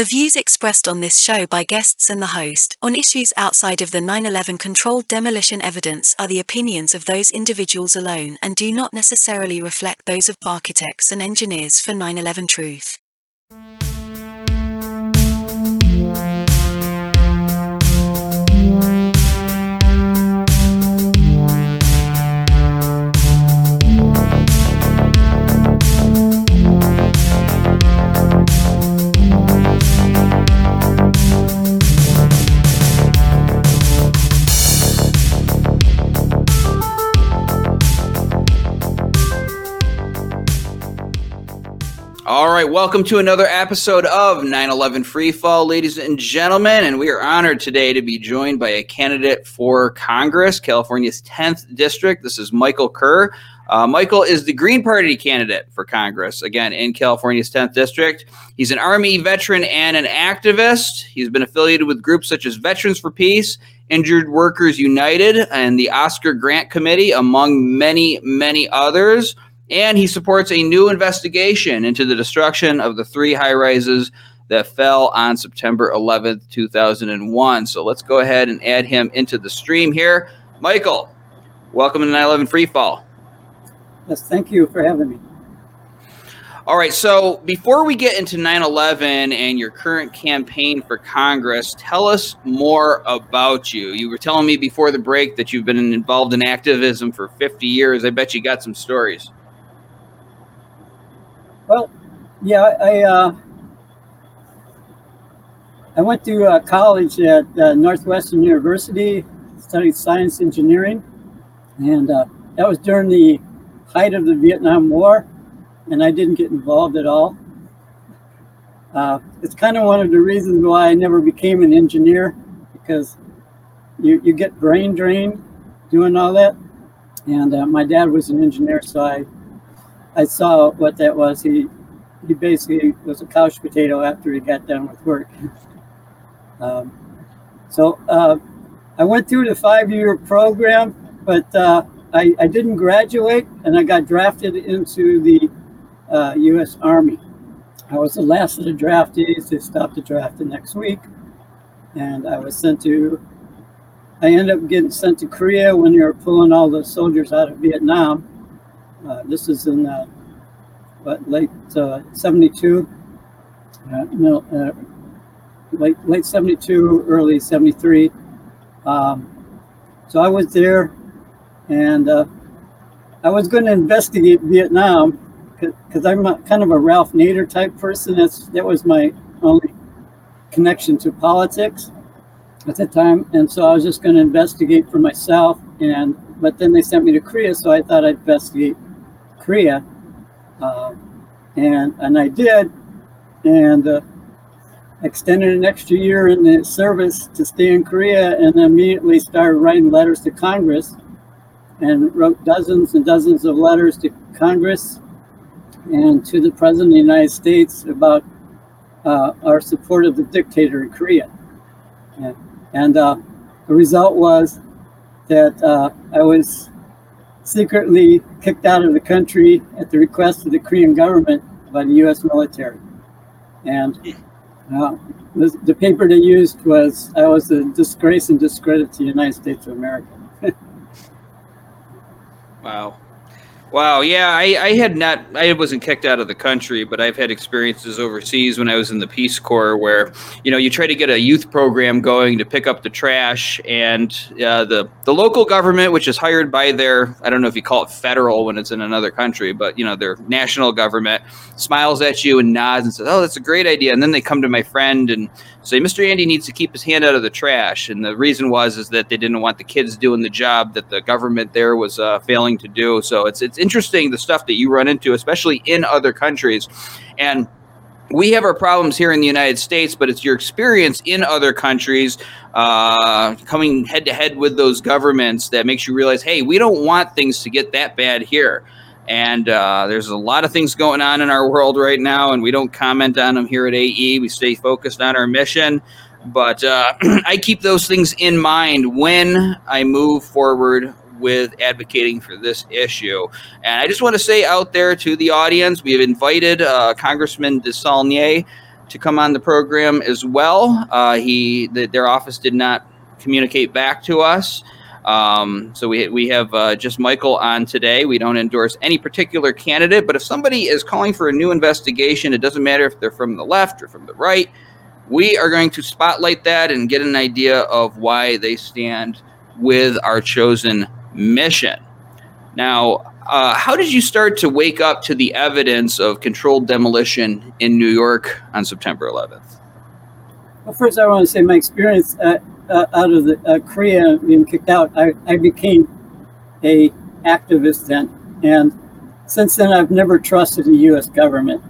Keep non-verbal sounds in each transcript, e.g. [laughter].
The views expressed on this show by guests and the host on issues outside of the 9 11 controlled demolition evidence are the opinions of those individuals alone and do not necessarily reflect those of architects and engineers for 9 11 truth. All right, welcome to another episode of 9 11 Free Fall, ladies and gentlemen. And we are honored today to be joined by a candidate for Congress, California's 10th district. This is Michael Kerr. Uh, Michael is the Green Party candidate for Congress, again, in California's 10th district. He's an Army veteran and an activist. He's been affiliated with groups such as Veterans for Peace, Injured Workers United, and the Oscar Grant Committee, among many, many others and he supports a new investigation into the destruction of the three high rises that fell on September 11th, 2001. So let's go ahead and add him into the stream here. Michael, welcome to 9 11 Free Fall. Yes, thank you for having me. All right, so before we get into 9 11 and your current campaign for Congress, tell us more about you. You were telling me before the break that you've been involved in activism for 50 years. I bet you got some stories. Well, yeah, I uh, I went to uh, college at uh, Northwestern University, studied science engineering, and uh, that was during the height of the Vietnam War, and I didn't get involved at all. Uh, it's kind of one of the reasons why I never became an engineer, because you, you get brain drained doing all that. And uh, my dad was an engineer, so I I saw what that was. He he basically was a couch potato after he got done with work. Um, so uh, I went through the five-year program, but uh, I, I, didn't graduate, and I got drafted into the uh, U.S. Army. I was the last of the draftees. They stopped the draft the next week, and I was sent to. I ended up getting sent to Korea when they were pulling all the soldiers out of Vietnam uh, this is in uh, what, late uh, 72, uh, no, uh, late, late 72, early 73. Um, so I was there and uh, I was going to investigate Vietnam because I'm a, kind of a Ralph Nader type person. That's, that was my only connection to politics at the time. And so I was just going to investigate for myself. And but then they sent me to Korea, so I thought I'd investigate Korea, uh, and and I did, and uh, extended an extra year in the service to stay in Korea, and immediately started writing letters to Congress, and wrote dozens and dozens of letters to Congress and to the President of the United States about uh, our support of the dictator in Korea, and, and uh, the result was that uh, I was secretly kicked out of the country at the request of the Korean government by the U.S. military. And uh, the, the, paper they used was I was a disgrace and discredit to the United States of America. [laughs] wow. Wow, yeah, I, I had not, I wasn't kicked out of the country, but I've had experiences overseas when I was in the Peace Corps where, you know, you try to get a youth program going to pick up the trash, and uh, the the local government, which is hired by their, I don't know if you call it federal when it's in another country, but you know, their national government smiles at you and nods and says, "Oh, that's a great idea," and then they come to my friend and say, "Mr. Andy needs to keep his hand out of the trash," and the reason was is that they didn't want the kids doing the job that the government there was uh, failing to do. So it's it's interesting the stuff that you run into, especially in other countries. And we have our problems here in the United States, but it's your experience in other countries, uh, coming head to head with those governments that makes you realize, hey, we don't want things to get that bad here. And uh, there's a lot of things going on in our world right now, and we don't comment on them here at AE. We stay focused on our mission. But uh, [clears throat] I keep those things in mind when I move forward with advocating for this issue. And I just want to say out there to the audience, we have invited uh, Congressman DeSaulnier to come on the program as well. Uh, he the, their office did not communicate back to us. Um, so we, we have uh, just Michael on today. We don't endorse any particular candidate, but if somebody is calling for a new investigation, it doesn't matter if they're from the left or from the right. We are going to spotlight that and get an idea of why they stand with our chosen mission. Now, uh, how did you start to wake up to the evidence of controlled demolition in New York on September 11th? Well, first, I want to say my experience uh, uh, out of the uh, Korea being kicked out, I, I became a activist then, and since then I've never trusted the U.S. government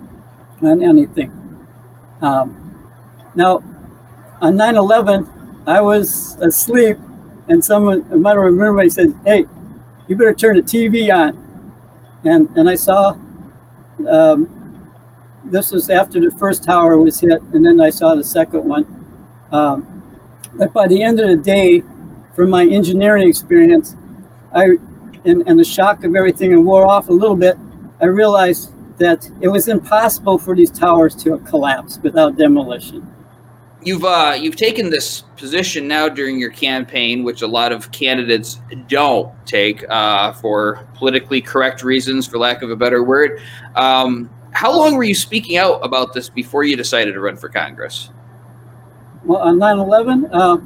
on anything. Um, now, on 9/11, I was asleep, and someone, I might remember, he said, "Hey, you better turn the TV on," and and I saw. Um, this was after the first tower was hit, and then I saw the second one. Um, but by the end of the day, from my engineering experience, I and, and the shock of everything and wore off a little bit, I realized that it was impossible for these towers to collapse without demolition. You've uh, you've taken this position now during your campaign, which a lot of candidates don't take uh, for politically correct reasons, for lack of a better word. Um, how long were you speaking out about this before you decided to run for Congress? Well, on 9 11, uh,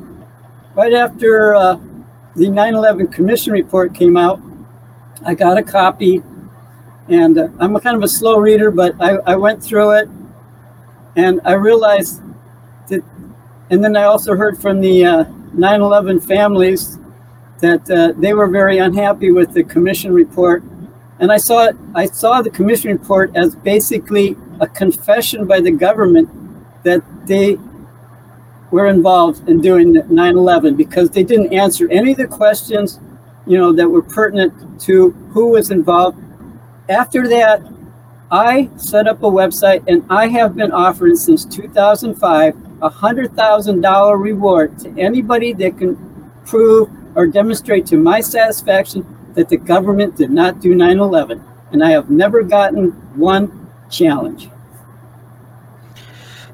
right after uh, the 9 11 Commission report came out, I got a copy. And uh, I'm a kind of a slow reader, but I, I went through it and I realized that, and then I also heard from the uh, 9 11 families that uh, they were very unhappy with the commission report and I saw it, I saw the commission report as basically a confession by the government that they were involved in doing 9/11 because they didn't answer any of the questions, you know, that were pertinent to who was involved. After that, I set up a website and I have been offering since 2005 a hundred thousand dollar reward to anybody that can prove or demonstrate to my satisfaction that the government did not do 9 11. And I have never gotten one challenge.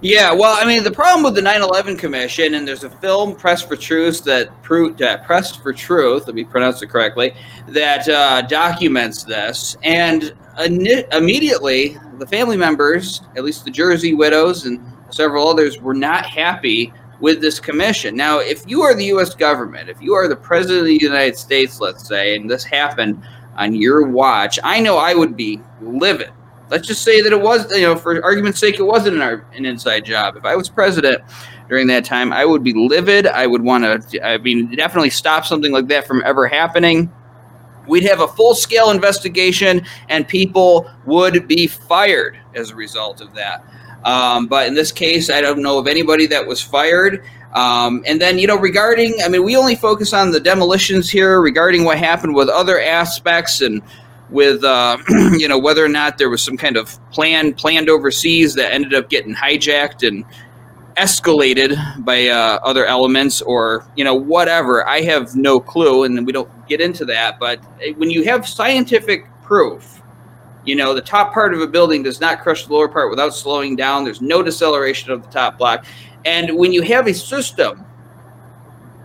Yeah, well, I mean, the problem with the 9/11 Commission, and there's a film, Press for Truth, that proved uh, Press for Truth, let me pronounce it correctly, that uh, documents this, and immediately the family members, at least the Jersey widows and several others, were not happy with this commission. Now, if you are the U.S. government, if you are the president of the United States, let's say, and this happened on your watch, I know I would be livid. Let's just say that it was, you know, for argument's sake, it wasn't an, an inside job. If I was president during that time, I would be livid. I would want to, I mean, definitely stop something like that from ever happening. We'd have a full scale investigation and people would be fired as a result of that. Um, but in this case, I don't know of anybody that was fired. Um, and then, you know, regarding, I mean, we only focus on the demolitions here regarding what happened with other aspects and with, uh, [clears throat] you know, whether or not there was some kind of plan planned overseas that ended up getting hijacked and escalated by uh, other elements or, you know, whatever. I have no clue, and we don't get into that. But eh, when you have scientific proof, you know, the top part of a building does not crush the lower part without slowing down. There's no deceleration of the top block. And when you have a system,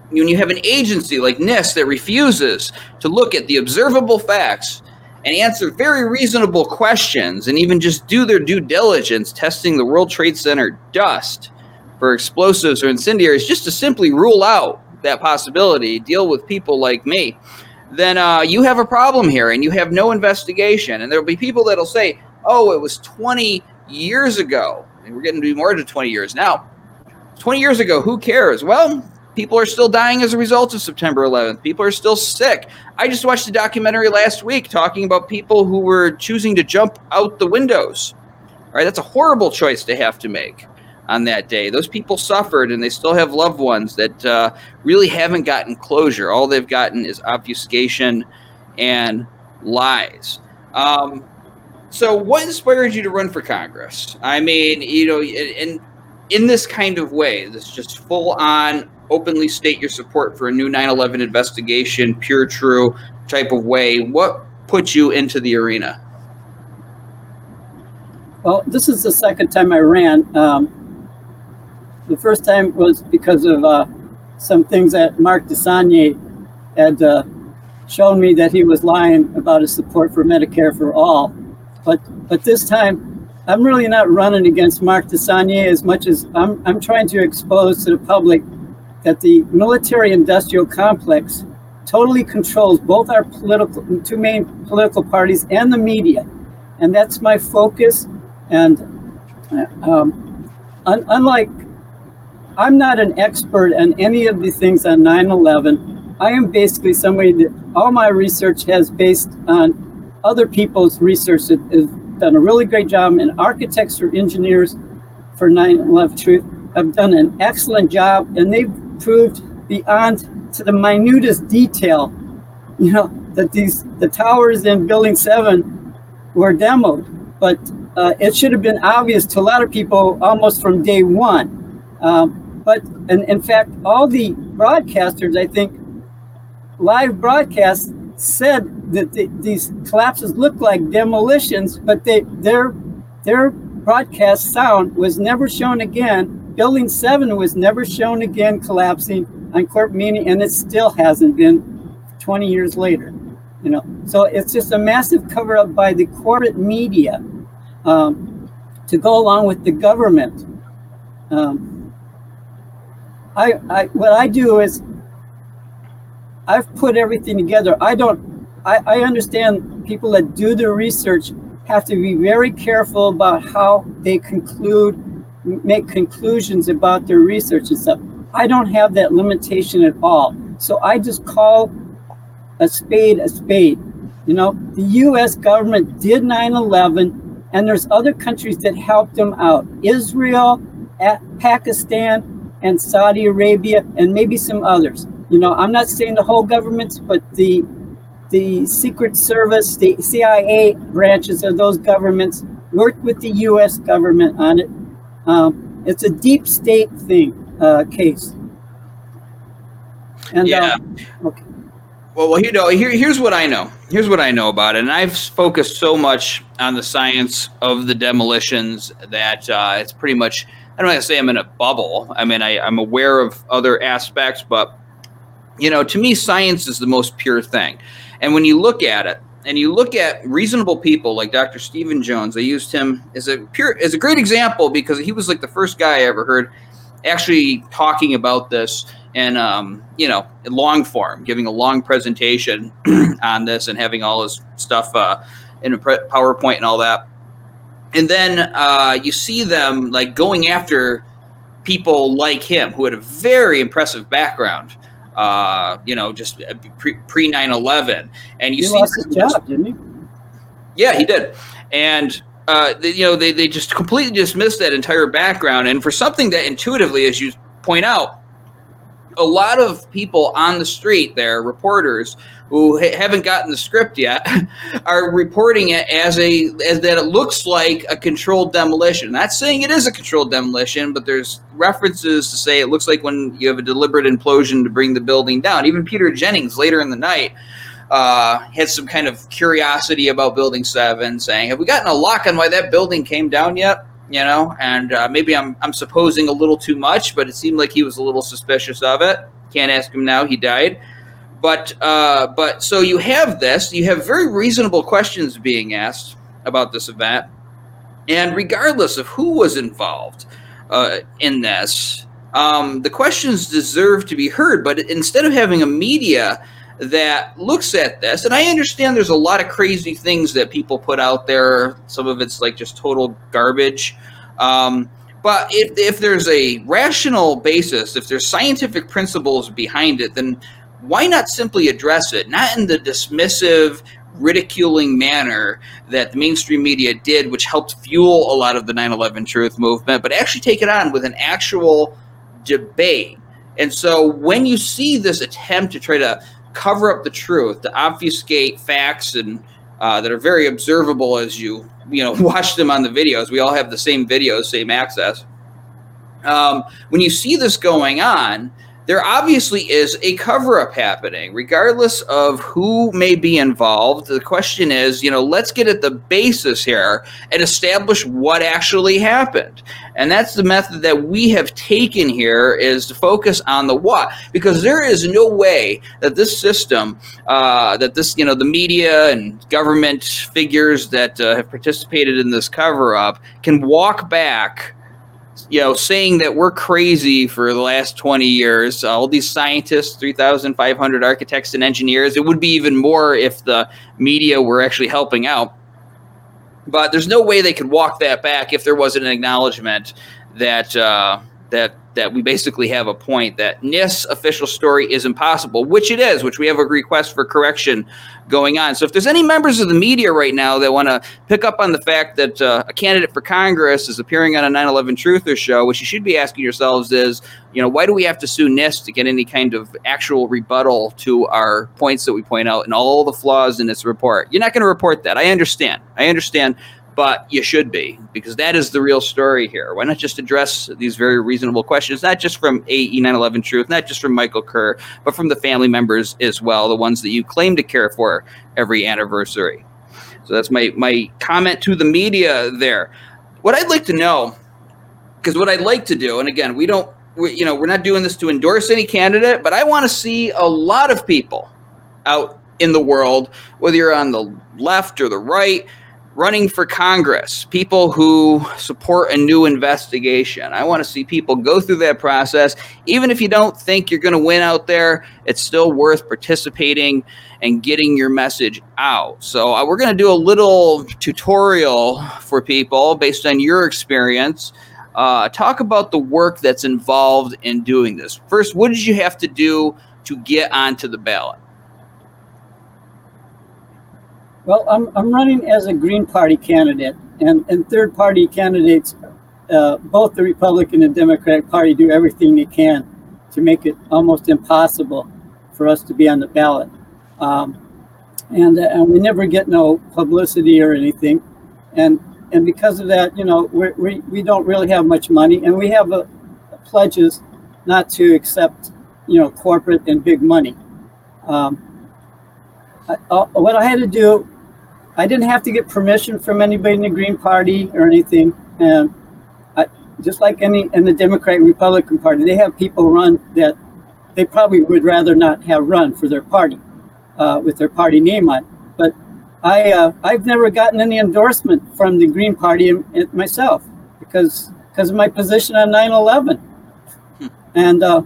when you have an agency like NIST that refuses to look at the observable facts and answer very reasonable questions and even just do their due diligence testing the World Trade Center dust for explosives or incendiaries just to simply rule out that possibility, deal with people like me then uh, you have a problem here and you have no investigation. And there'll be people that'll say, oh, it was 20 years ago. And we're getting to be more than 20 years now. 20 years ago, who cares? Well, people are still dying as a result of September 11th. People are still sick. I just watched a documentary last week talking about people who were choosing to jump out the windows. All right, that's a horrible choice to have to make on that day. Those people suffered, and they still have loved ones that uh, really haven't gotten closure. All they've gotten is obfuscation and lies. Um, so, what inspired you to run for Congress? I mean, you know, in in this kind of way, this just full on, openly state your support for a new 9/11 investigation, pure, true type of way. What put you into the arena? Well, this is the second time I ran. Um, the first time was because of uh, some things that Mark DeSaulnier had uh, shown me that he was lying about his support for Medicare for all. But but this time, I'm really not running against Mark DeSaulnier as much as I'm I'm trying to expose to the public that the military-industrial complex totally controls both our political two main political parties and the media, and that's my focus. And um, un- unlike I'm not an expert on any of the things on 9 11. I am basically somebody that all my research has based on other people's research that has done a really great job, and architects or engineers for 9 11 Truth have done an excellent job, and they've proved beyond to the minutest detail, you know, that these the towers in Building 7 were demoed. But uh, it should have been obvious to a lot of people almost from day one. Um, but in, in fact, all the broadcasters, I think, live broadcasts said that the, these collapses looked like demolitions, but they their their broadcast sound was never shown again. Building seven was never shown again collapsing on court meeting, and it still hasn't been 20 years later. You know, so it's just a massive cover up by the corporate media um, to go along with the government. Um, I, I what I do is I've put everything together. I don't I, I understand people that do the research have to be very careful about how they conclude make conclusions about their research and stuff. I don't have that limitation at all. So I just call a spade a spade. You know, the US government did 9/11 and there's other countries that helped them out. Israel, Pakistan, and Saudi Arabia and maybe some others. You know, I'm not saying the whole governments, but the the Secret Service, the CIA branches of those governments worked with the U.S. government on it. Um, it's a deep state thing uh, case. And, yeah. Uh, okay. Well, well, you know, here, here's what I know. Here's what I know about it, and I've focused so much on the science of the demolitions that uh, it's pretty much I don't want to say I'm in a bubble. I mean, I, I'm aware of other aspects, but you know, to me, science is the most pure thing. And when you look at it, and you look at reasonable people like Dr. Stephen Jones, I used him as a pure as a great example because he was like the first guy I ever heard actually talking about this and um, you know long form, giving a long presentation [clears throat] on this and having all his stuff uh, in a PowerPoint and all that and then uh, you see them like going after people like him who had a very impressive background. Uh, you know, just uh, pre 9 11. And you he see. lost his job, didn't he? Yeah, he did. And, uh, they, you know, they, they just completely dismissed that entire background. And for something that intuitively, as you point out, a lot of people on the street there, reporters, who ha- haven't gotten the script yet [laughs] are reporting it as a as that it looks like a controlled demolition. Not saying it is a controlled demolition, but there's references to say it looks like when you have a deliberate implosion to bring the building down. Even Peter Jennings later in the night uh, had some kind of curiosity about Building Seven, saying, "Have we gotten a lock on why that building came down yet?" You know, and uh, maybe I'm I'm supposing a little too much, but it seemed like he was a little suspicious of it. Can't ask him now; he died. But uh, but so you have this. You have very reasonable questions being asked about this event, and regardless of who was involved uh, in this, um, the questions deserve to be heard. But instead of having a media that looks at this, and I understand there's a lot of crazy things that people put out there. Some of it's like just total garbage. Um, but if, if there's a rational basis, if there's scientific principles behind it, then why not simply address it? Not in the dismissive, ridiculing manner that the mainstream media did, which helped fuel a lot of the 9 11 truth movement, but actually take it on with an actual debate. And so when you see this attempt to try to cover up the truth, to obfuscate facts and uh, that are very observable as you you know [laughs] watch them on the videos, we all have the same videos, same access. Um, when you see this going on, there obviously is a cover up happening, regardless of who may be involved. The question is, you know, let's get at the basis here and establish what actually happened. And that's the method that we have taken here is to focus on the what, because there is no way that this system, uh, that this, you know, the media and government figures that uh, have participated in this cover up can walk back you know, saying that we're crazy for the last 20 years. All these scientists, 3,500 architects and engineers. It would be even more if the media were actually helping out. But there's no way they could walk that back if there wasn't an acknowledgement that uh, that that we basically have a point that NIST official story is impossible, which it is, which we have a request for correction going on. So if there's any members of the media right now that want to pick up on the fact that uh, a candidate for Congress is appearing on a 9/11 Truther show, what you should be asking yourselves is, you know, why do we have to sue NIST to get any kind of actual rebuttal to our points that we point out and all the flaws in its report? You're not going to report that. I understand. I understand but you should be because that is the real story here. Why not just address these very reasonable questions, not just from AE 911 Truth, not just from Michael Kerr, but from the family members as well, the ones that you claim to care for every anniversary. So that's my my comment to the media there. What I'd like to know, because what I'd like to do, and again, we don't, we, you know, we're not doing this to endorse any candidate, but I want to see a lot of people out in the world, whether you're on the left or the right running for Congress, people who support a new investigation. I want to see people go through that process. Even if you don't think you're going to win out there, it's still worth participating and getting your message out. So, uh, we're going to do a little tutorial for people based on your experience. Uh, talk about the work that's involved in doing this. First, what did you have to do to get onto the ballot? Well, I'm, I'm running as a Green Party candidate, and, and third party candidates, uh, both the Republican and Democratic Party, do everything they can to make it almost impossible for us to be on the ballot. Um, and, uh, and we never get no publicity or anything. And, and because of that, you know, we're, we, we don't really have much money, and we have a, a pledges not to accept, you know, corporate and big money. Um, I, uh, what I had to do I didn't have to get permission from anybody in the Green Party or anything. And I, just like any in the Democrat and Republican Party, they have people run that they probably would rather not have run for their party uh, with their party name on. But I uh, I've never gotten any endorsement from the Green Party myself because because of my position on 9/11. Hmm. And uh,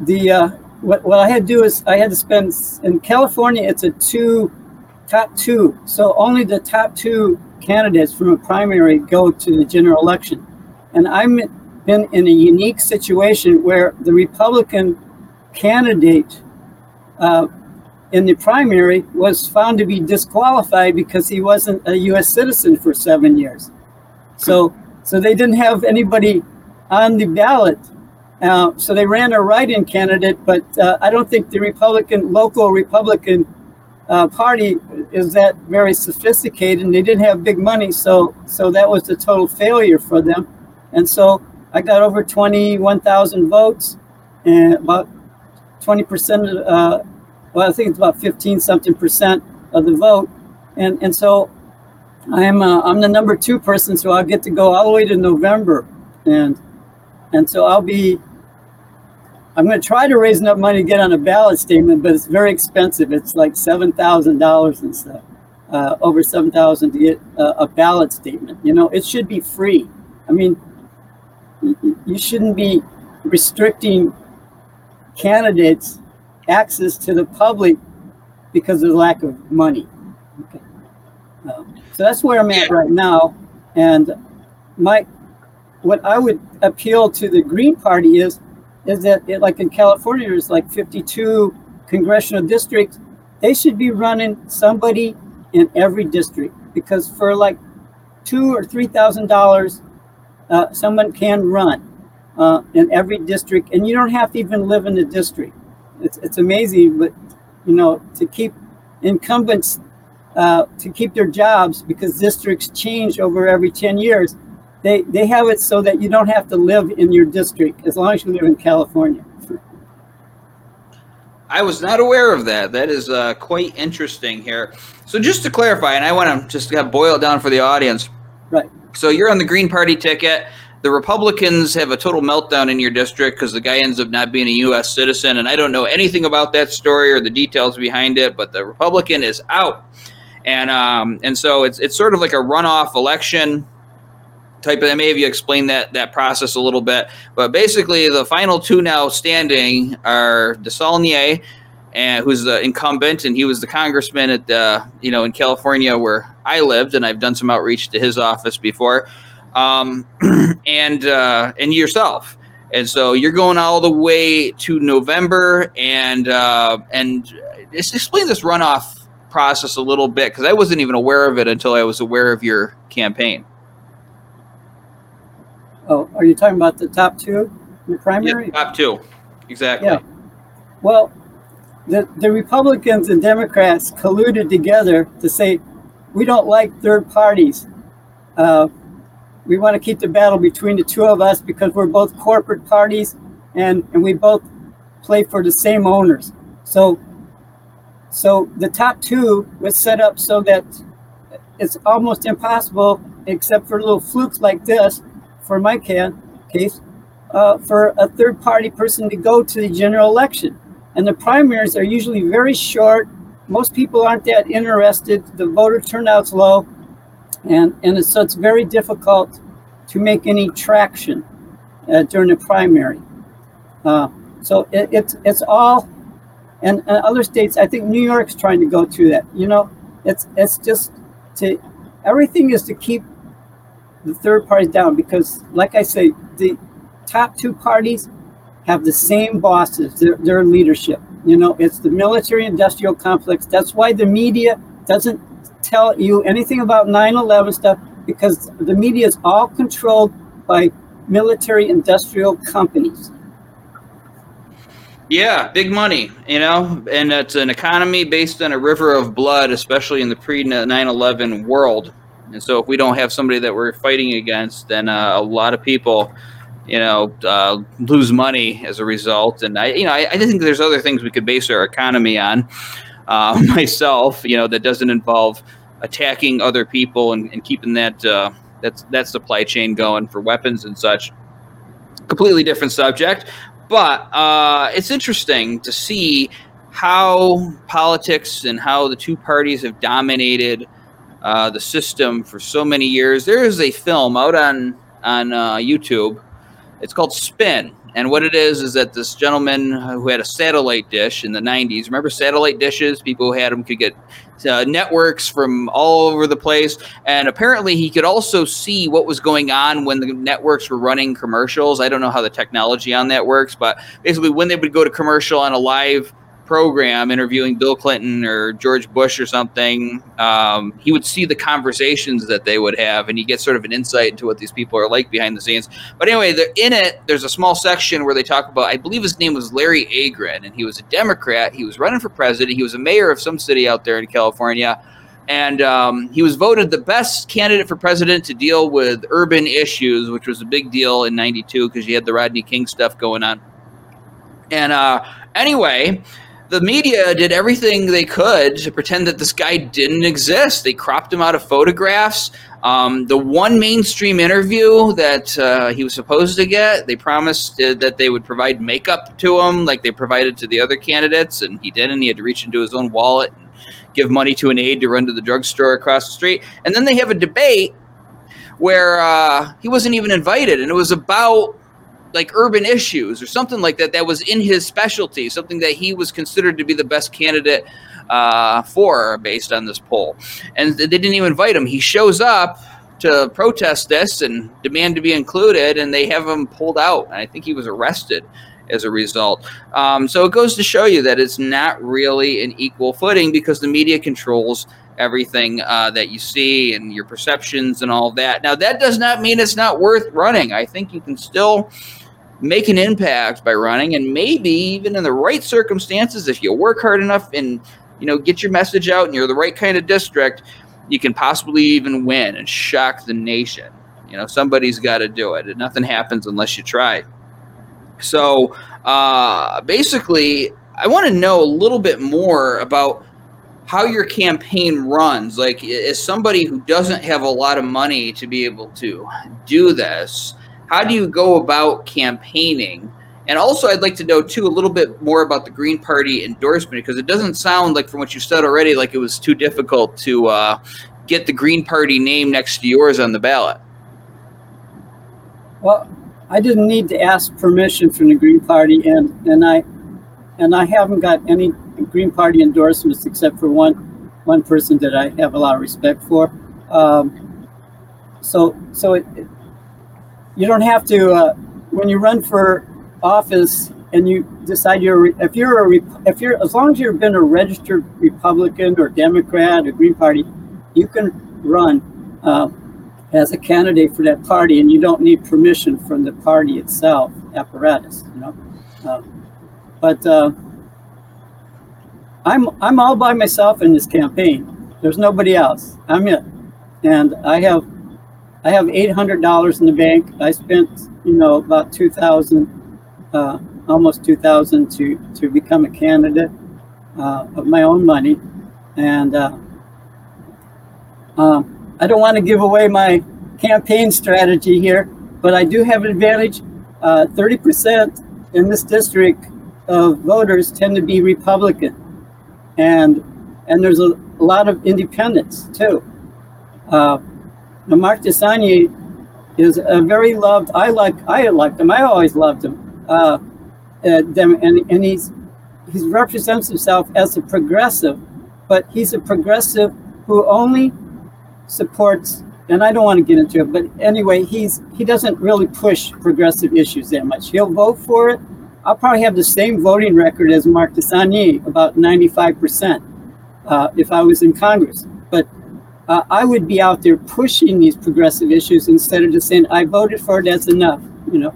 the uh, what, what I had to do is I had to spend in California. It's a two top two, so only the top two candidates from a primary go to the general election, and I'm been in a unique situation where the Republican candidate uh, in the primary was found to be disqualified because he wasn't a U.S. citizen for seven years. So, so they didn't have anybody on the ballot uh, so they ran a write-in candidate, but uh, I don't think the Republican local Republican uh, Party is that very sophisticated, and they didn't have big money, so so that was a total failure for them. And so I got over twenty-one thousand votes, and about twenty percent uh, well, I think it's about fifteen something percent of the vote, and and so I'm uh, I'm the number two person, so I'll get to go all the way to November, and and so I'll be I'm going to try to raise enough money to get on a ballot statement, but it's very expensive. It's like seven thousand dollars and stuff, uh, over seven thousand to get a, a, ballot statement. You know, it should be free. I mean, you shouldn't be restricting candidates access to the public because of lack of money. Okay. Um, so that's where I'm at right now, and my what I would appeal to the Green Party is is that it, like in California, there's like 52 congressional districts. They should be running somebody in every district because for like two or three thousand uh, dollars, someone can run uh, in every district, and you don't have to even live in the district. It's it's amazing, but you know to keep incumbents uh, to keep their jobs because districts change over every 10 years they they have it so that you don't have to live in your district as long as you live in California. I was not aware of that. That is uh, quite interesting here. So just to clarify, and I want to just kind of boil it down for the audience. Right. So you're on the Green Party ticket. The Republicans have a total meltdown in your district because the guy ends up not being a U.S. citizen, and I don't know anything about that story or the details behind it. But the Republican is out, and um, and so it's it's sort of like a runoff election type of maybe you explain that that process a little bit but basically the final two now standing are DeSaulnier and who's the incumbent and he was the congressman at the you know in California where I lived and I've done some outreach to his office before um, [clears throat] and uh, and yourself and so you're going all the way to November and uh, and just explain this runoff process a little bit because I wasn't even aware of it until I was aware of your campaign. Oh, are you talking about the top two in the primary? Yeah, top two, exactly. Yeah. Well, the, the Republicans and Democrats colluded together to say we don't like third parties. Uh, we want to keep the battle between the two of us because we're both corporate parties and, and we both play for the same owners. So, so the top two was set up so that it's almost impossible, except for little flukes like this, for my can, case, uh, for a third party person to go to the general election. And the primaries are usually very short. Most people aren't that interested. The voter turnout's low. And, and it's, so it's very difficult to make any traction uh, during the primary. Uh, so it, it's, it's all, and, and other states, I think New York's trying to go through that. You know, it's, it's just to, everything is to keep the third parties down because, like I say, the top two parties have the same bosses, their, their leadership. You know, it's the military industrial complex. That's why the media doesn't tell you anything about 9 11 stuff because the media is all controlled by military industrial companies. Yeah, big money, you know, and it's an economy based on a river of blood, especially in the pre 9 11 world. And so, if we don't have somebody that we're fighting against, then uh, a lot of people, you know, uh, lose money as a result. And I, you know, I, I, think there's other things we could base our economy on. Uh, [laughs] myself, you know, that doesn't involve attacking other people and, and keeping that uh, that's that supply chain going for weapons and such. Completely different subject, but uh, it's interesting to see how politics and how the two parties have dominated uh, the system for so many years. There is a film out on on uh, YouTube. It's called Spin, and what it is is that this gentleman who had a satellite dish in the '90s. Remember satellite dishes? People who had them could get uh, networks from all over the place, and apparently he could also see what was going on when the networks were running commercials. I don't know how the technology on that works, but basically when they would go to commercial on a live program interviewing Bill Clinton or George Bush or something, um, he would see the conversations that they would have, and you get sort of an insight into what these people are like behind the scenes. But anyway, in it, there's a small section where they talk about. I believe his name was Larry Agran, and he was a Democrat. He was running for president. He was a mayor of some city out there in California. And um, he was voted the best candidate for president to deal with urban issues, which was a big deal in '92 because you had the Rodney King stuff going on. And uh, anyway, the media did everything they could to pretend that this guy didn't exist. They cropped him out of photographs. Um, the one mainstream interview that uh, he was supposed to get, they promised uh, that they would provide makeup to him, like they provided to the other candidates, and he didn't. He had to reach into his own wallet and give money to an aide to run to the drugstore across the street. And then they have a debate where uh, he wasn't even invited, and it was about like urban issues or something like that that was in his specialty, something that he was considered to be the best candidate uh, for based on this poll. And they didn't even invite him. He shows up to protest this and demand to be included, and they have him pulled out. And I think he was arrested as a result. Um, so it goes to show you that it's not really an equal footing because the media controls everything uh, that you see and your perceptions and all that. Now, that does not mean it's not worth running. I think you can still make an impact by running and maybe even in the right circumstances if you work hard enough and you know get your message out and you're the right kind of district you can possibly even win and shock the nation You know, somebody's got to do it. And nothing happens unless you try. So uh, basically, I want to know a little bit more about how your campaign runs. Like, as somebody who doesn't have a lot of money to be able to do this, how do you go about campaigning? And also, I'd like to know too a little bit more about the Green Party endorsement because it doesn't sound like, from what you said already, like it was too difficult to uh, get the Green Party name next to yours on the ballot. Well, I didn't need to ask permission from the Green Party, and and I and I haven't got any Green Party endorsements except for one one person that I have a lot of respect for. Um, so so it, it, you don't have to uh, when you run for office and you decide you're if you're a if you're as long as you've been a registered Republican or Democrat or Green Party, you can run uh, as a candidate for that party, and you don't need permission from the party itself apparatus. You know, uh, but uh, I'm I'm all by myself in this campaign. There's nobody else. I'm it, and I have I have eight hundred dollars in the bank. I spent you know about two thousand, uh, almost two thousand to to become a candidate uh, of my own money, and uh, um, I don't want to give away my campaign strategy here, but I do have an advantage. Uh, thirty percent in this district of voters tend to be Republican, and and there's a, a lot of independents too. Uh, now Mark DeSaulnier is a very loved. I like. I liked him. I always loved him. Uh, uh, them, and and he's he represents himself as a progressive, but he's a progressive who only supports. And I don't want to get into it, but anyway, he's he doesn't really push progressive issues that much. He'll vote for it. I'll probably have the same voting record as Mark DeSaulnier, about 95%, uh, if I was in Congress. Uh, I would be out there pushing these progressive issues instead of just saying, I voted for it, that's enough. You know,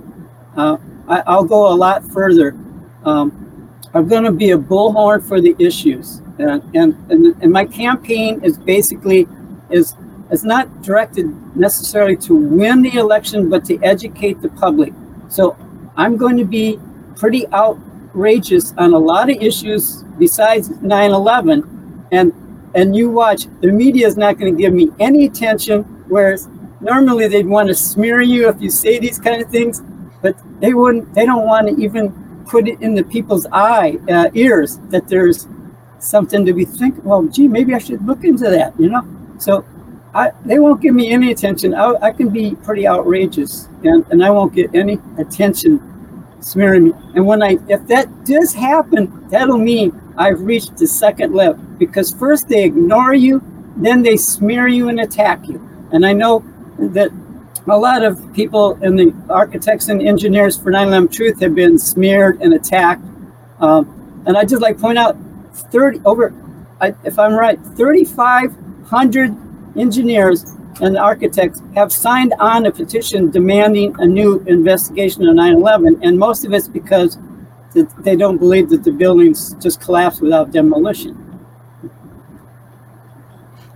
uh, I, will go a lot further. Um, I'm going to be a bullhorn for the issues. And, and, and, and my campaign is basically, is, is not directed necessarily to win the election, but to educate the public. So I'm going to be pretty outrageous on a lot of issues besides 9/11, and and you watch the media is not going to give me any attention. Whereas normally they'd want to smear you if you say these kind of things, but they wouldn't. They don't want to even put it in the people's eye uh, ears that there's something to be thinking. Well, gee, maybe I should look into that. You know, so. I, they won't give me any attention. I, I can be pretty outrageous, and, and I won't get any attention smearing me. And when I, if that does happen, that'll mean I've reached the second level because first they ignore you, then they smear you and attack you. And I know that a lot of people in the architects and engineers for 9/11 Truth have been smeared and attacked. Um, and I just like point out 30 over, I, if I'm right, 3,500 engineers and architects have signed on a petition demanding a new investigation of 9-11 and most of it's because they don't believe that the buildings just collapse without demolition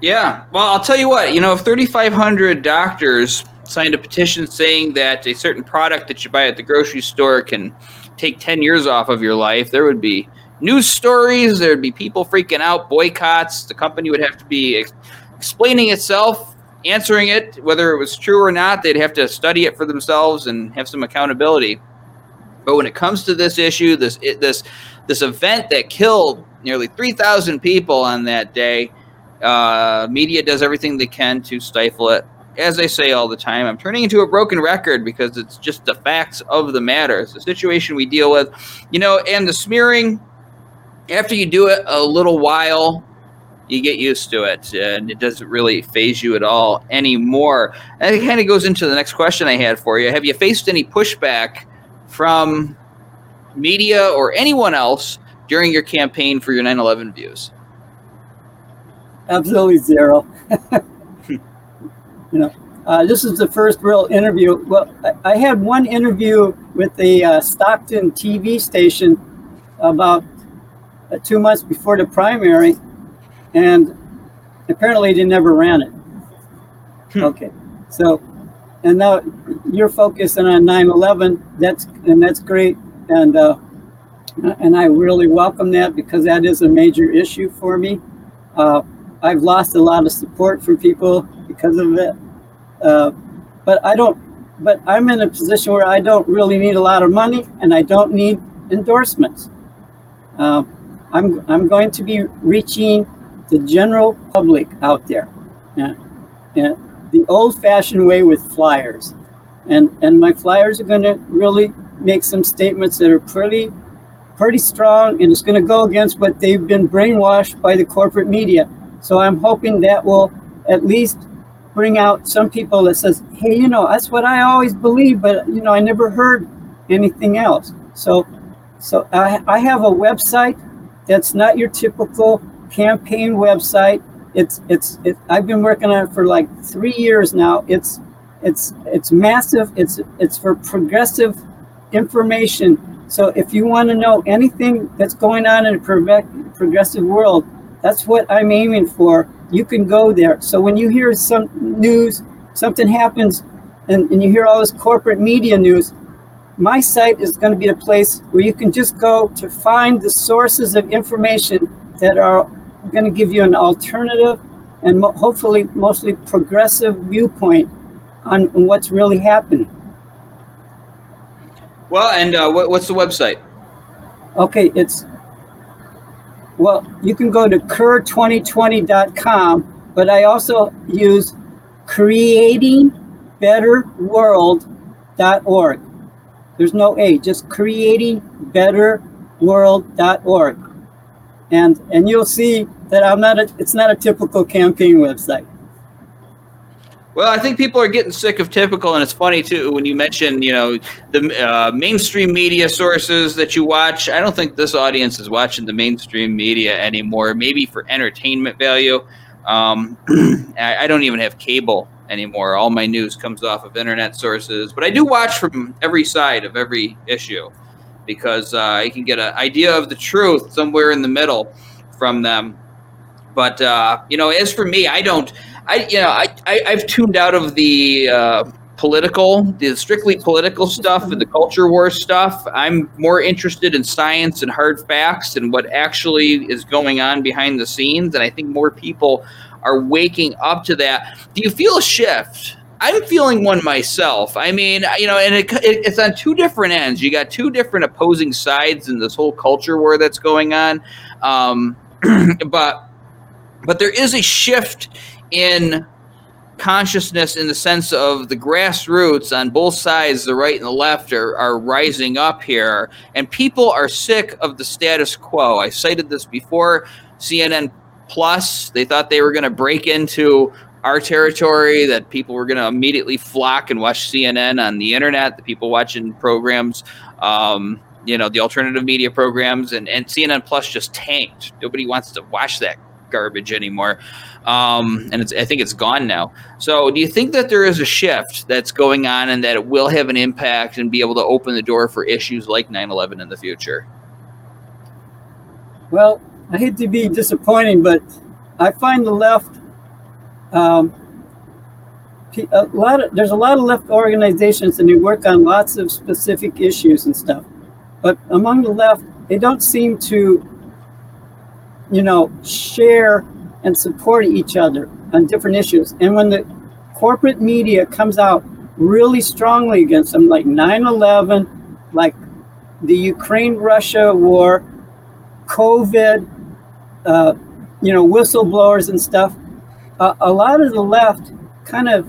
yeah well i'll tell you what you know if 3500 doctors signed a petition saying that a certain product that you buy at the grocery store can take 10 years off of your life there would be news stories there'd be people freaking out boycotts the company would have to be ex- explaining itself answering it, whether it was true or not, they'd have to study it for themselves and have some accountability. But when it comes to this issue, this this this event that killed nearly 3,000 people on that day, uh, media does everything they can to stifle it. As I say all the time, I'm turning into a broken record because it's just the facts of the matter. It's the situation we deal with, you know, and the smearing. After you do it a little while, you get used to it and it doesn't really faze you at all anymore. And it kind of goes into the next question I had for you. Have you faced any pushback from media or anyone else during your campaign for your 9 11 views? Absolutely zero. [laughs] you know, uh, this is the first real interview. Well, I, I had one interview with the uh, Stockton TV station about uh, two months before the primary, and apparently they never ran it. Hmm. Okay, so and now you're focusing on 9/11. That's and that's great, and uh, and I really welcome that because that is a major issue for me. Uh, I've lost a lot of support from people because of it, uh, but I don't. But I'm in a position where I don't really need a lot of money, and I don't need endorsements. Uh, I'm I'm going to be reaching the general public out there, yeah, yeah, the old-fashioned way with flyers, and and my flyers are going to really make some statements that are pretty pretty strong, and it's going to go against what they've been brainwashed by the corporate media. So I'm hoping that will at least bring out some people that says, hey, you know, that's what I always believed, but you know, I never heard anything else. So so I, I have a website that's not your typical campaign website. It's it's it, I've been working on it for like three years now. It's it's it's massive. It's it's for progressive information. So if you want to know anything that's going on in a progressive world, that's what I'm aiming for. You can go there. So when you hear some news, something happens, and, and you hear all this corporate media news, my site is going to be a place where you can just go to find the sources of information that are going to give you an alternative and mo- hopefully mostly progressive viewpoint on, on what's really happening. Well, and uh, what, what's the website? Okay, it's well, you can go to kerr2020.com, but I also use creatingbetterworld.org. There's no A, just creatingbetterworld.org. And and you'll see that I'm not a, it's not a typical campaign website. Well, I think people are getting sick of typical, and it's funny too when you mention, you know, the uh, mainstream media sources that you watch. I don't think this audience is watching the mainstream media anymore. Maybe for entertainment value. Um, [clears throat] I, I don't even have cable anymore. All my news comes off of internet sources, but I do watch from every side of every issue because uh, I can get an idea of the truth somewhere in the middle from them. But uh, you know, as for me, I don't. I you know I, I have tuned out of the uh, political, the strictly political stuff and the culture war stuff. I'm more interested in science and hard facts and what actually is going on behind the scenes. And I think more people are waking up to that. Do you feel a shift? I'm feeling one myself. I mean, you know, and it, it, it's on two different ends. You got two different opposing sides in this whole culture war that's going on. Um, [clears throat] but but there is a shift in consciousness in the sense of the grassroots on both sides, the right and the left, are, are rising up here, and people are sick of the status quo. I cited this before. CNN Plus, they thought they were going to break into our territory, that people were going to immediately flock and watch CNN on the internet, the people watching programs. Um, you know the alternative media programs and, and CNN Plus just tanked. Nobody wants to watch that garbage anymore. Um, and I think it's gone now. So, do you think that there is a shift that's going on and that it will have an impact and be able to open the door for issues like 9 11 in the future? Well, I hate to be disappointing, but I find the left. Um, a lot of, there's a lot of left organizations and they work on lots of specific issues and stuff. But among the left, they don't seem to you know, share and support each other on different issues. And when the corporate media comes out really strongly against them, like 9 11, like the Ukraine Russia war, COVID, uh, you know, whistleblowers and stuff, uh, a lot of the left kind of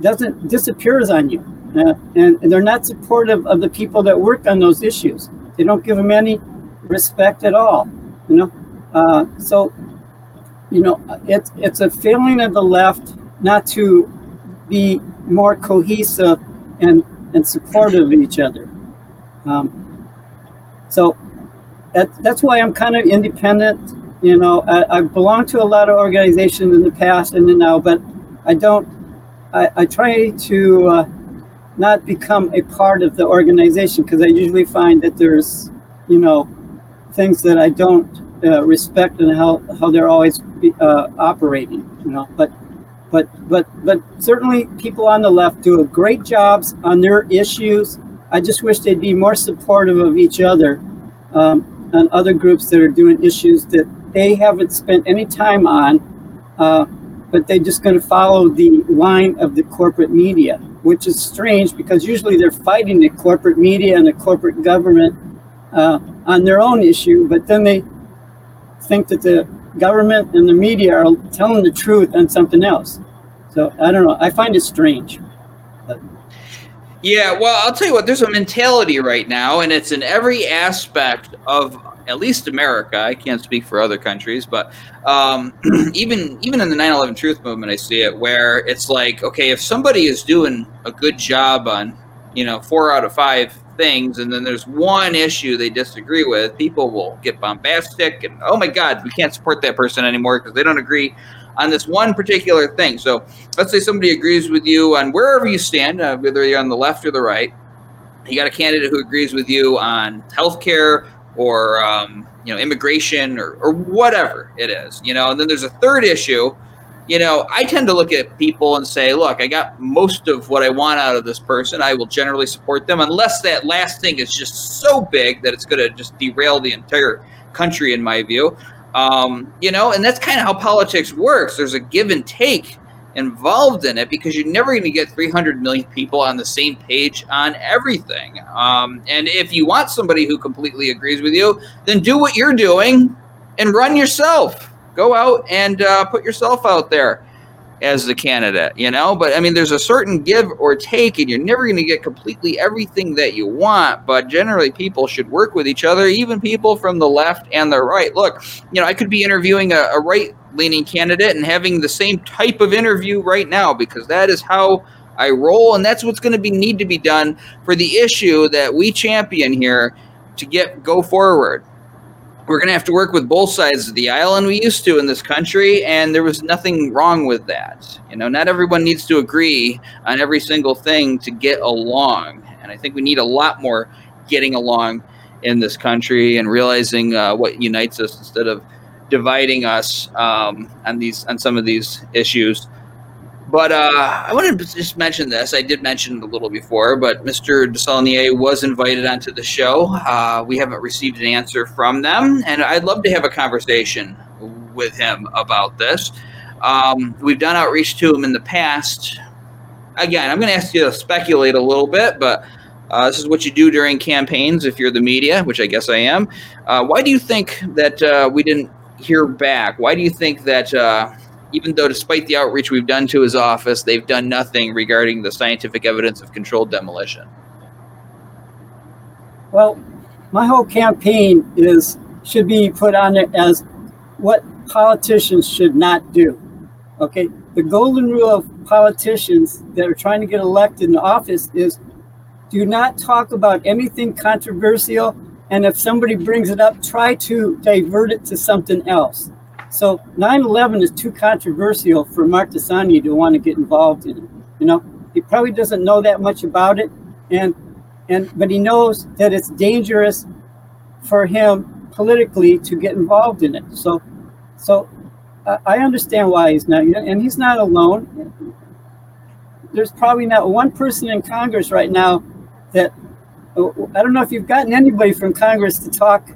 doesn't disappears on you. Uh, and, and they're not supportive of the people that work on those issues. They don't give them any respect at all you know. Uh, so, you know, it's it's a failing of the left not to be more cohesive and and supportive of each other. Um, so that, that's why I'm kind of independent. You know, I, I belong to a lot of organizations in the past and now, but I don't. I, I try to uh, not become a part of the organization because I usually find that there's, you know, things that I don't uh, respect and how, how they're always uh, operating, you know. But but but but certainly people on the left do a great jobs on their issues. I just wish they'd be more supportive of each other um, and other groups that are doing issues that they haven't spent any time on, uh, but they're just going to follow the line of the corporate media, which is strange because usually they're fighting the corporate media and the corporate government uh, on their own issue, but then they think that the government and the media are telling the truth on something else. So I don't know. I find it strange. But. Yeah, well, I'll tell you what. There's a mentality right now, and it's in every aspect of at least America. I can't speak for other countries, but um, [clears throat] even even in the 9/11 Truth Movement, I see it where it's like, okay, if somebody is doing a good job on, you know, four out of five things, and then there's one issue they disagree with, people will get bombastic and oh my God, we can't support that person anymore because they don't agree on this one particular thing. So let's say somebody agrees with you on wherever you stand, uh, whether you're on the left or the right. You got a candidate who agrees with you on healthcare or um, you know immigration or, or whatever it is, you know. And then there's a third issue you know, I tend to look at people and say, look, I got most of what I want out of this person. I will generally support them unless that last thing is just so big that it's going to just derail the entire country, in my view. Um, you know, and that's kind of how politics works. There's a give and take involved in it because you're never going to get 300 million people on the same page on everything. Um, and if you want somebody who completely agrees with you, then do what you're doing and run yourself go out and uh, put yourself out there as the candidate, you know. But I mean, there's a certain give or take, and you're never going to get completely everything that you want. But generally, people should work with each other, even people from the left and the right. Look, you know, I could be interviewing a, a right leaning candidate and having the same type of interview right now because that is how I roll, and that's what's going to be need to be done for the issue that we champion here to get go forward we're going to have to work with both sides of the aisle, and we used to in this country, and there was nothing wrong with that. You know, not everyone needs to agree on every single thing to get along, and I think we need a lot more getting along in this country and realizing uh, what unites us instead of dividing us um, on these on some of these issues. But uh, I wanted to just mention this. I did mention it a little before, but Mr. DeSaulnier was invited onto the show. Uh, we haven't received an answer from them, and I'd love to have a conversation with him about this. Um, we've done outreach to him in the past. Again, I'm going to ask you to speculate a little bit, but uh, this is what you do during campaigns if you're the media, which I guess I am. Uh, why do you think that uh, we didn't hear back? Why do you think that uh, even though despite the outreach we've done to his office, they've done nothing regarding the scientific evidence of controlled demolition. Well, my whole campaign is should be put on it as what politicians should not do. Okay, the golden rule of politicians that are trying to get elected in office is do not talk about anything controversial and if somebody brings it up try to divert it to something else so 9/11 is too controversial for Mark DeSaulnier to want to get involved in it. You know, he probably doesn't know that much about it, and and but he knows that it's dangerous for him politically to get involved in it. So, so I understand why he's not, and he's not alone. There's probably not one person in Congress right now that I don't know if you've gotten anybody from Congress to talk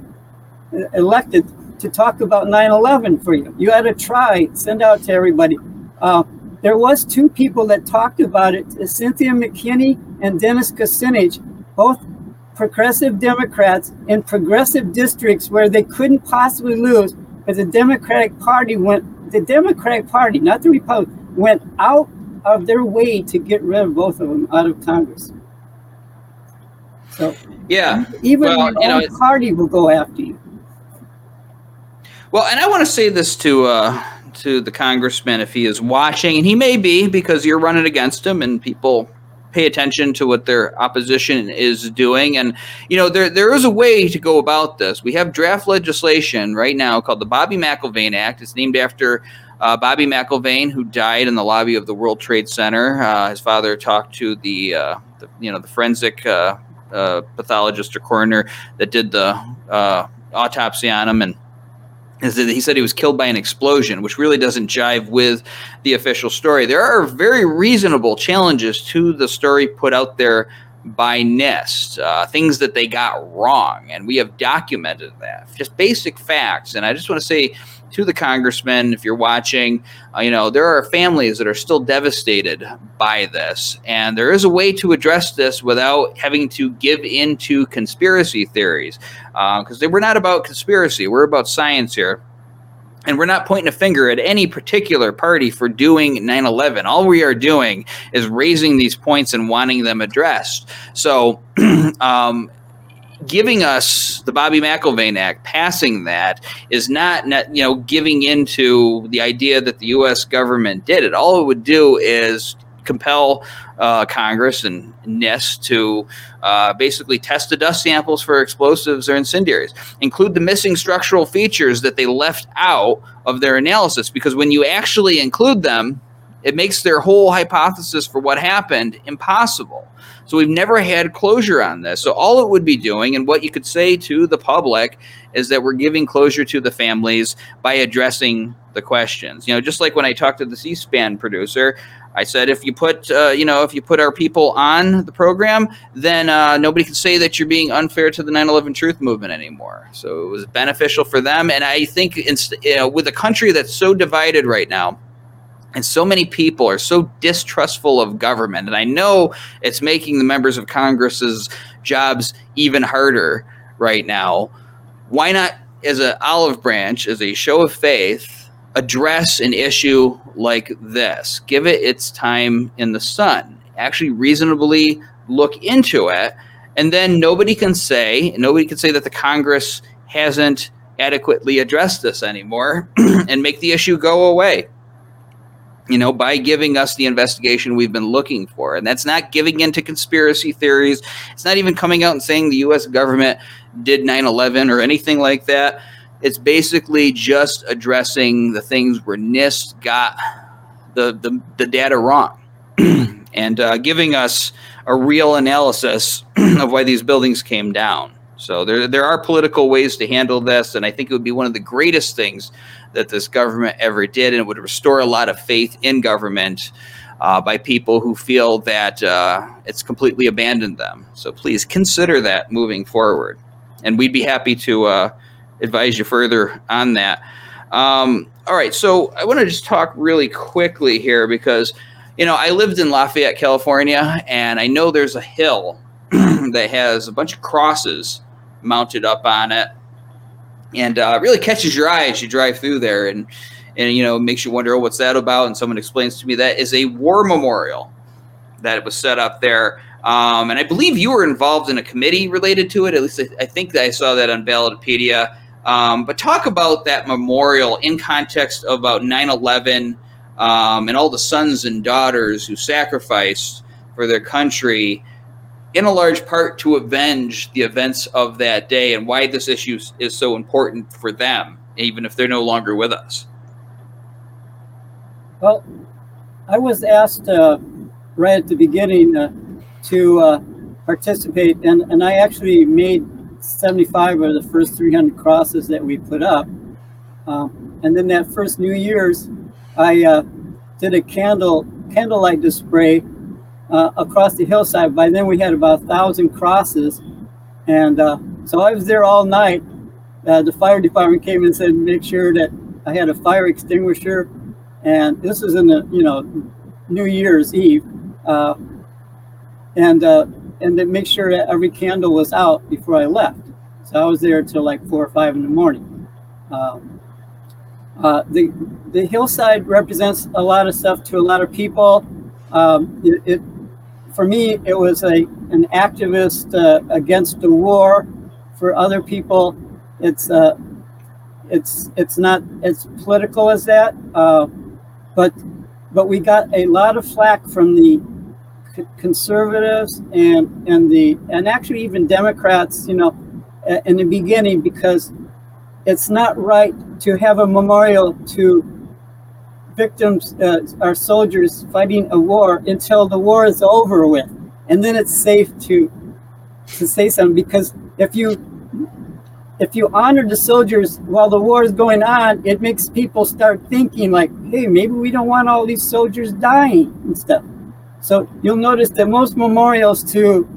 uh, elected to talk about 9-11 for you. You had to try, send out to everybody. Uh, there was two people that talked about it, Cynthia McKinney and Dennis Kucinich, both progressive Democrats in progressive districts where they couldn't possibly lose, but the Democratic Party went, the Democratic Party, not the Republican, went out of their way to get rid of both of them out of Congress. So yeah, even well, your own know, party will go after you. Well, and I want to say this to uh, to the congressman if he is watching, and he may be because you're running against him, and people pay attention to what their opposition is doing. And you know, there there is a way to go about this. We have draft legislation right now called the Bobby McIlvaine Act. It's named after uh, Bobby McIlvaine, who died in the lobby of the World Trade Center. Uh, his father talked to the, uh, the you know the forensic uh, uh, pathologist or coroner that did the uh, autopsy on him and is that he said he was killed by an explosion, which really doesn't jive with the official story. There are very reasonable challenges to the story put out there by NIST, uh, things that they got wrong, and we have documented that. Just basic facts. And I just want to say to the congressman, if you're watching, uh, you know, there are families that are still devastated by this. And there is a way to address this without having to give into conspiracy theories. Because uh, we're not about conspiracy, we're about science here. And we're not pointing a finger at any particular party for doing 9 11. All we are doing is raising these points and wanting them addressed. So, [clears throat] um, giving us the Bobby McIlvaine Act, passing that is not, not, you know, giving into the idea that the U.S. government did it. All it would do is compel uh, Congress and NIST to uh, basically test the dust samples for explosives or incendiaries, include the missing structural features that they left out of their analysis. Because when you actually include them, it makes their whole hypothesis for what happened impossible. So we've never had closure on this. So all it would be doing, and what you could say to the public, is that we're giving closure to the families by addressing the questions. You know, just like when I talked to the C-SPAN producer, I said if you put, uh, you know, if you put our people on the program, then uh, nobody can say that you're being unfair to the 9/11 Truth Movement anymore. So it was beneficial for them, and I think, you know, with a country that's so divided right now and so many people are so distrustful of government. And I know it's making the members of Congress's jobs even harder right now. Why not, as an olive branch, as a show of faith, address an issue like this? Give it its time in the sun. Actually, reasonably look into it. And then nobody can say, nobody can say that the Congress hasn't adequately addressed this anymore [clears throat] and make the issue go away you know, by giving us the investigation we've been looking for. And that's not giving into conspiracy theories. It's not even coming out and saying the US government did 9 11 or anything like that. It's basically just addressing the things where NIST got the, the, the data wrong [clears throat] and uh, giving us a real analysis [clears throat] of why these buildings came down. So there, there are political ways to handle this, and I think it would be one of the greatest things that this government ever did, and it would restore a lot of faith in government uh, by people who feel that uh, it's completely abandoned them. So please consider that moving forward, and we'd be happy to uh, advise you further on that. Um, all right, so I want to just talk really quickly here because you know I lived in Lafayette, California, and I know there's a hill [clears throat] that has a bunch of crosses mounted up on it. And uh, really catches your eye as you drive through there and and you know makes you wonder oh, what's that about? And someone explains to me that is a war memorial that was set up there. Um, and i believe you were involved in a committee related to it. At least i, I think that i saw that on Ballotpedia. Um, but talk about that memorial in context of about 9-11 um, and all the sons and daughters who sacrificed for their country in a large part to avenge the events of that day and why this issue is so important for them, even if they're no longer with us. Well, I was asked uh, right at the beginning uh, to uh, participate, and, and I actually made 75 of the first 300 crosses that we put up. Um, and then that first New Year's, I uh, did a candle candlelight display uh, across the hillside. By then, we had about a thousand crosses, and uh, so I was there all night. Uh, the fire department came and said, make sure that I had a fire extinguisher, and this was in the you know New Year's Eve, uh, and uh, and then make sure that every candle was out before I left. So I was there till like four or five in the morning. Um, uh, the the hillside represents a lot of stuff to a lot of people. Um, it, it, for me, it was a an activist uh, against the war. For other people, it's uh, it's it's not as political as that. Uh, but but we got a lot of flack from the conservatives and and the and actually even Democrats. You know, in the beginning because it's not right to have a memorial to victims, uh, our soldiers fighting a war until the war is over with. And then it's safe to to say something because if you if you honor the soldiers while the war is going on, it makes people start thinking like, hey, maybe we don't want all these soldiers dying and stuff. So you'll notice that most memorials to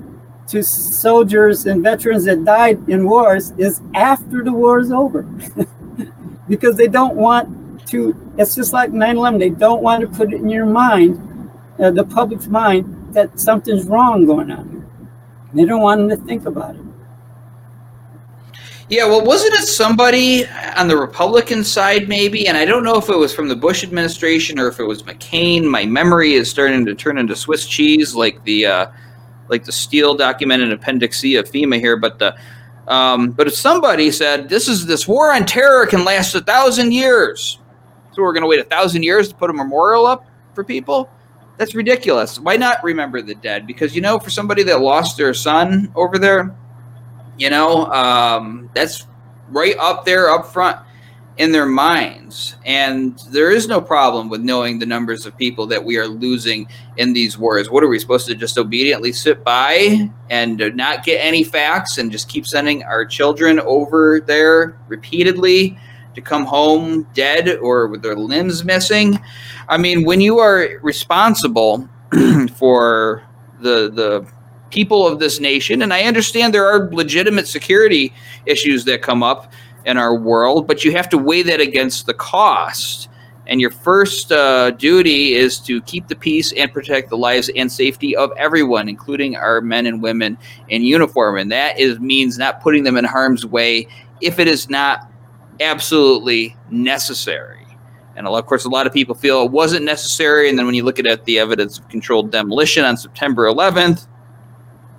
to soldiers and veterans that died in wars is after the war is over. [laughs] because they don't want to, it's just like 9 11, they don't want to put it in your mind, uh, the public's mind, that something's wrong going on here. They don't want them to think about it. Yeah, well, wasn't it somebody on the Republican side, maybe? And I don't know if it was from the Bush administration or if it was McCain. My memory is starting to turn into Swiss cheese, like the uh, like the steel documented Appendix C of FEMA here. But the um, but if somebody said this is this war on terror can last a thousand years, so we're going to wait a thousand years to put a memorial up for people. That's ridiculous. Why not remember the dead? Because you know, for somebody that lost their son over there, you know, um, that's right up there, up front in their minds. And there is no problem with knowing the numbers of people that we are losing in these wars. What are we supposed to just obediently sit by and not get any facts and just keep sending our children over there repeatedly to come home dead or with their limbs missing? I mean, when you are responsible [clears throat] for the the people of this nation. And I understand there are legitimate security issues that come up in our world, but you have to weigh that against the cost. And your first uh, duty is to keep the peace and protect the lives and safety of everyone, including our men and women in uniform. And that is means not putting them in harm's way if it is not absolutely necessary. And of course, a lot of people feel it wasn't necessary. And then when you look at the evidence of controlled demolition on September 11th,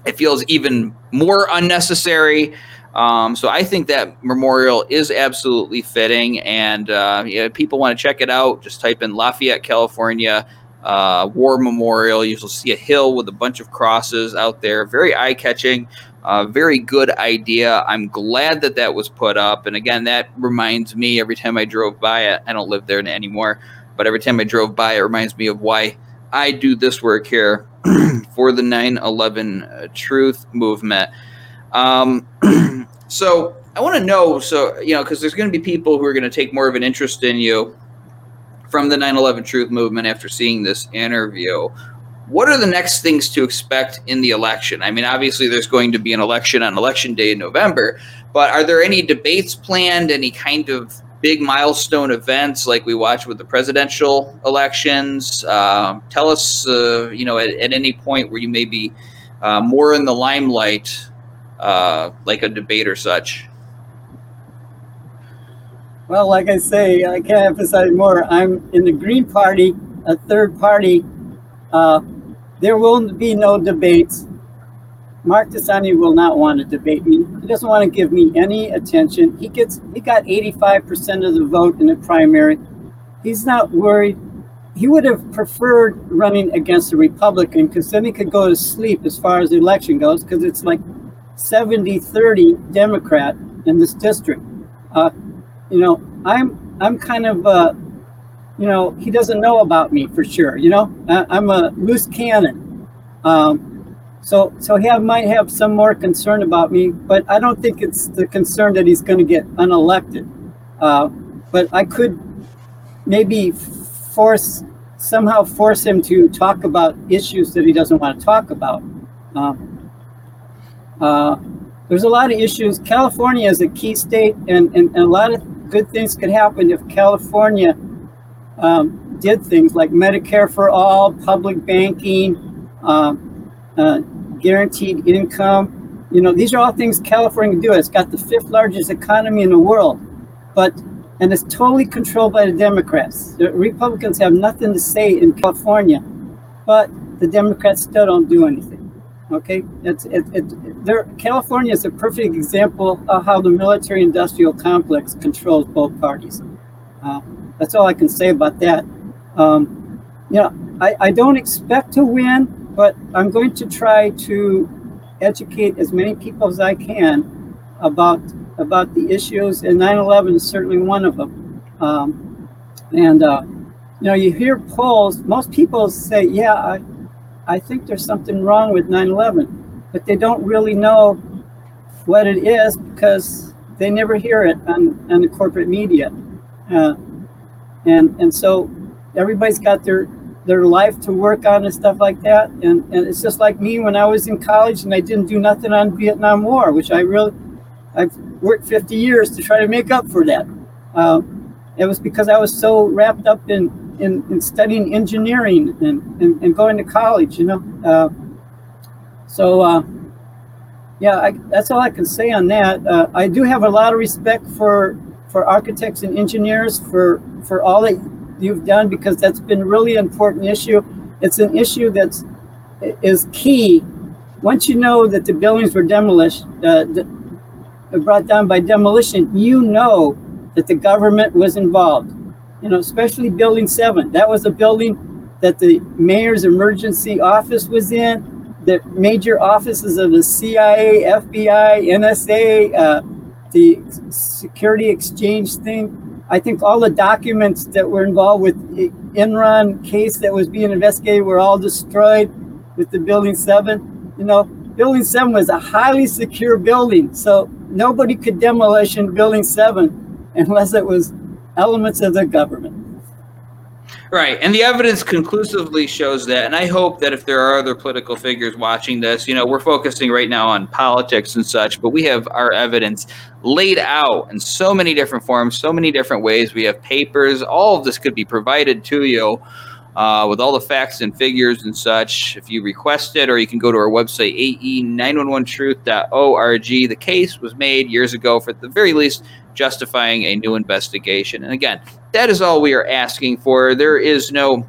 it feels even more unnecessary. Um, so I think that memorial is absolutely fitting, and uh, yeah, people want to check it out. Just type in Lafayette, California, uh, War Memorial. You'll see a hill with a bunch of crosses out there. Very eye catching. Uh, very good idea. I'm glad that that was put up. And again, that reminds me every time I drove by it. I don't live there anymore, but every time I drove by, it reminds me of why I do this work here [clears throat] for the 9 11 uh, truth movement. Um, [clears throat] so I want to know so, you know, because there's going to be people who are going to take more of an interest in you from the 9 11 truth movement after seeing this interview. What are the next things to expect in the election? I mean, obviously, there's going to be an election on election day in November, but are there any debates planned, any kind of big milestone events like we watch with the presidential elections. Uh, tell us, uh, you know, at, at, any point where you may be uh, more in the limelight, uh, like a debate or such. Well, like I say, I can't emphasize more. I'm in the Green Party, a third party. Uh, there will be no debates. Mark DeSaulnier will not want to debate me. He doesn't want to give me any attention. He gets he got 85% of the vote in the primary. He's not worried. He would have preferred running against a Republican because then he could go to sleep as far as the election goes because it's like 70 30 Democrat in this district. Uh, you know, I'm I'm kind of uh, you know, he doesn't know about me for sure. You know, I, am a loose cannon. Um, so, so he might have some more concern about me, but I don't think it's the concern that he's going to get unelected. Uh, but I could maybe force somehow force him to talk about issues that he doesn't want to talk about. Um, uh, there's a lot of issues. California is a key state, and, and, and a lot of good things could happen if California um, did things like Medicare for all, public banking, um, uh, guaranteed income. You know, these are all things California can do. It's got the fifth largest economy in the world, but and it's totally controlled by the Democrats. The Republicans have nothing to say in California, but the Democrats still don't do anything. Okay, it's it, it, there. California is a perfect example of how the military-industrial complex controls both parties. Uh, that's all I can say about that. Um, you know, I, I don't expect to win but I'm going to try to educate as many people as I can about about the issues, and 9/11 is certainly one of them. Um, and uh, you know, you hear polls. Most people say, "Yeah, I, I think there's something wrong with 9/11," but they don't really know what it is because they never hear it on, on the corporate media. Uh, and and so everybody's got their their life to work on and stuff like that. And, and it's just like me when I was in college and I didn't do nothing on Vietnam War, which I really, I've worked 50 years to try to make up for that. Um, it was because I was so wrapped up in, in, in studying engineering and, and, and, going to college, you know. Uh, so, uh, yeah, I, that's all I can say on that. Uh, I do have a lot of respect for for architects and engineers for for all that you've done because that's been really important issue. It's an issue that's is key. Once you know that the buildings were demolished, uh, brought down by demolition, you know that the government was involved. You know, especially Building Seven. That was a building that the mayor's emergency office was in. The major offices of the CIA, FBI, NSA, uh, the security exchange thing I think all the documents that were involved with Enron case that was being investigated were all destroyed with the Building 7. You know, Building 7 was a highly secure building, so nobody could demolish Building 7 [laughs] unless it was elements of the government. Right. And the evidence conclusively shows that. And I hope that if there are other political figures watching this, you know, we're focusing right now on politics and such, but we have our evidence laid out in so many different forms, so many different ways. We have papers. All of this could be provided to you. Uh, with all the facts and figures and such. If you request it, or you can go to our website, ae911truth.org. The case was made years ago for the very least justifying a new investigation. And again, that is all we are asking for. There is no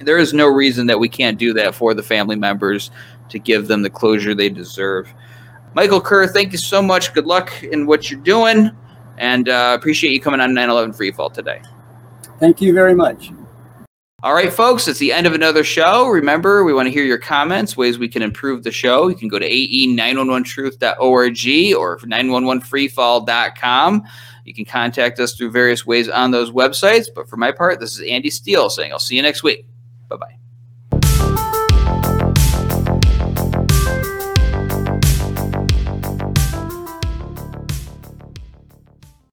there is no reason that we can't do that for the family members to give them the closure they deserve. Michael Kerr, thank you so much. Good luck in what you're doing, and uh, appreciate you coming on 9/11 Freefall today. Thank you very much. All right, folks, it's the end of another show. Remember, we want to hear your comments, ways we can improve the show. You can go to ae911truth.org or 911freefall.com. You can contact us through various ways on those websites. But for my part, this is Andy Steele saying I'll see you next week. Bye bye.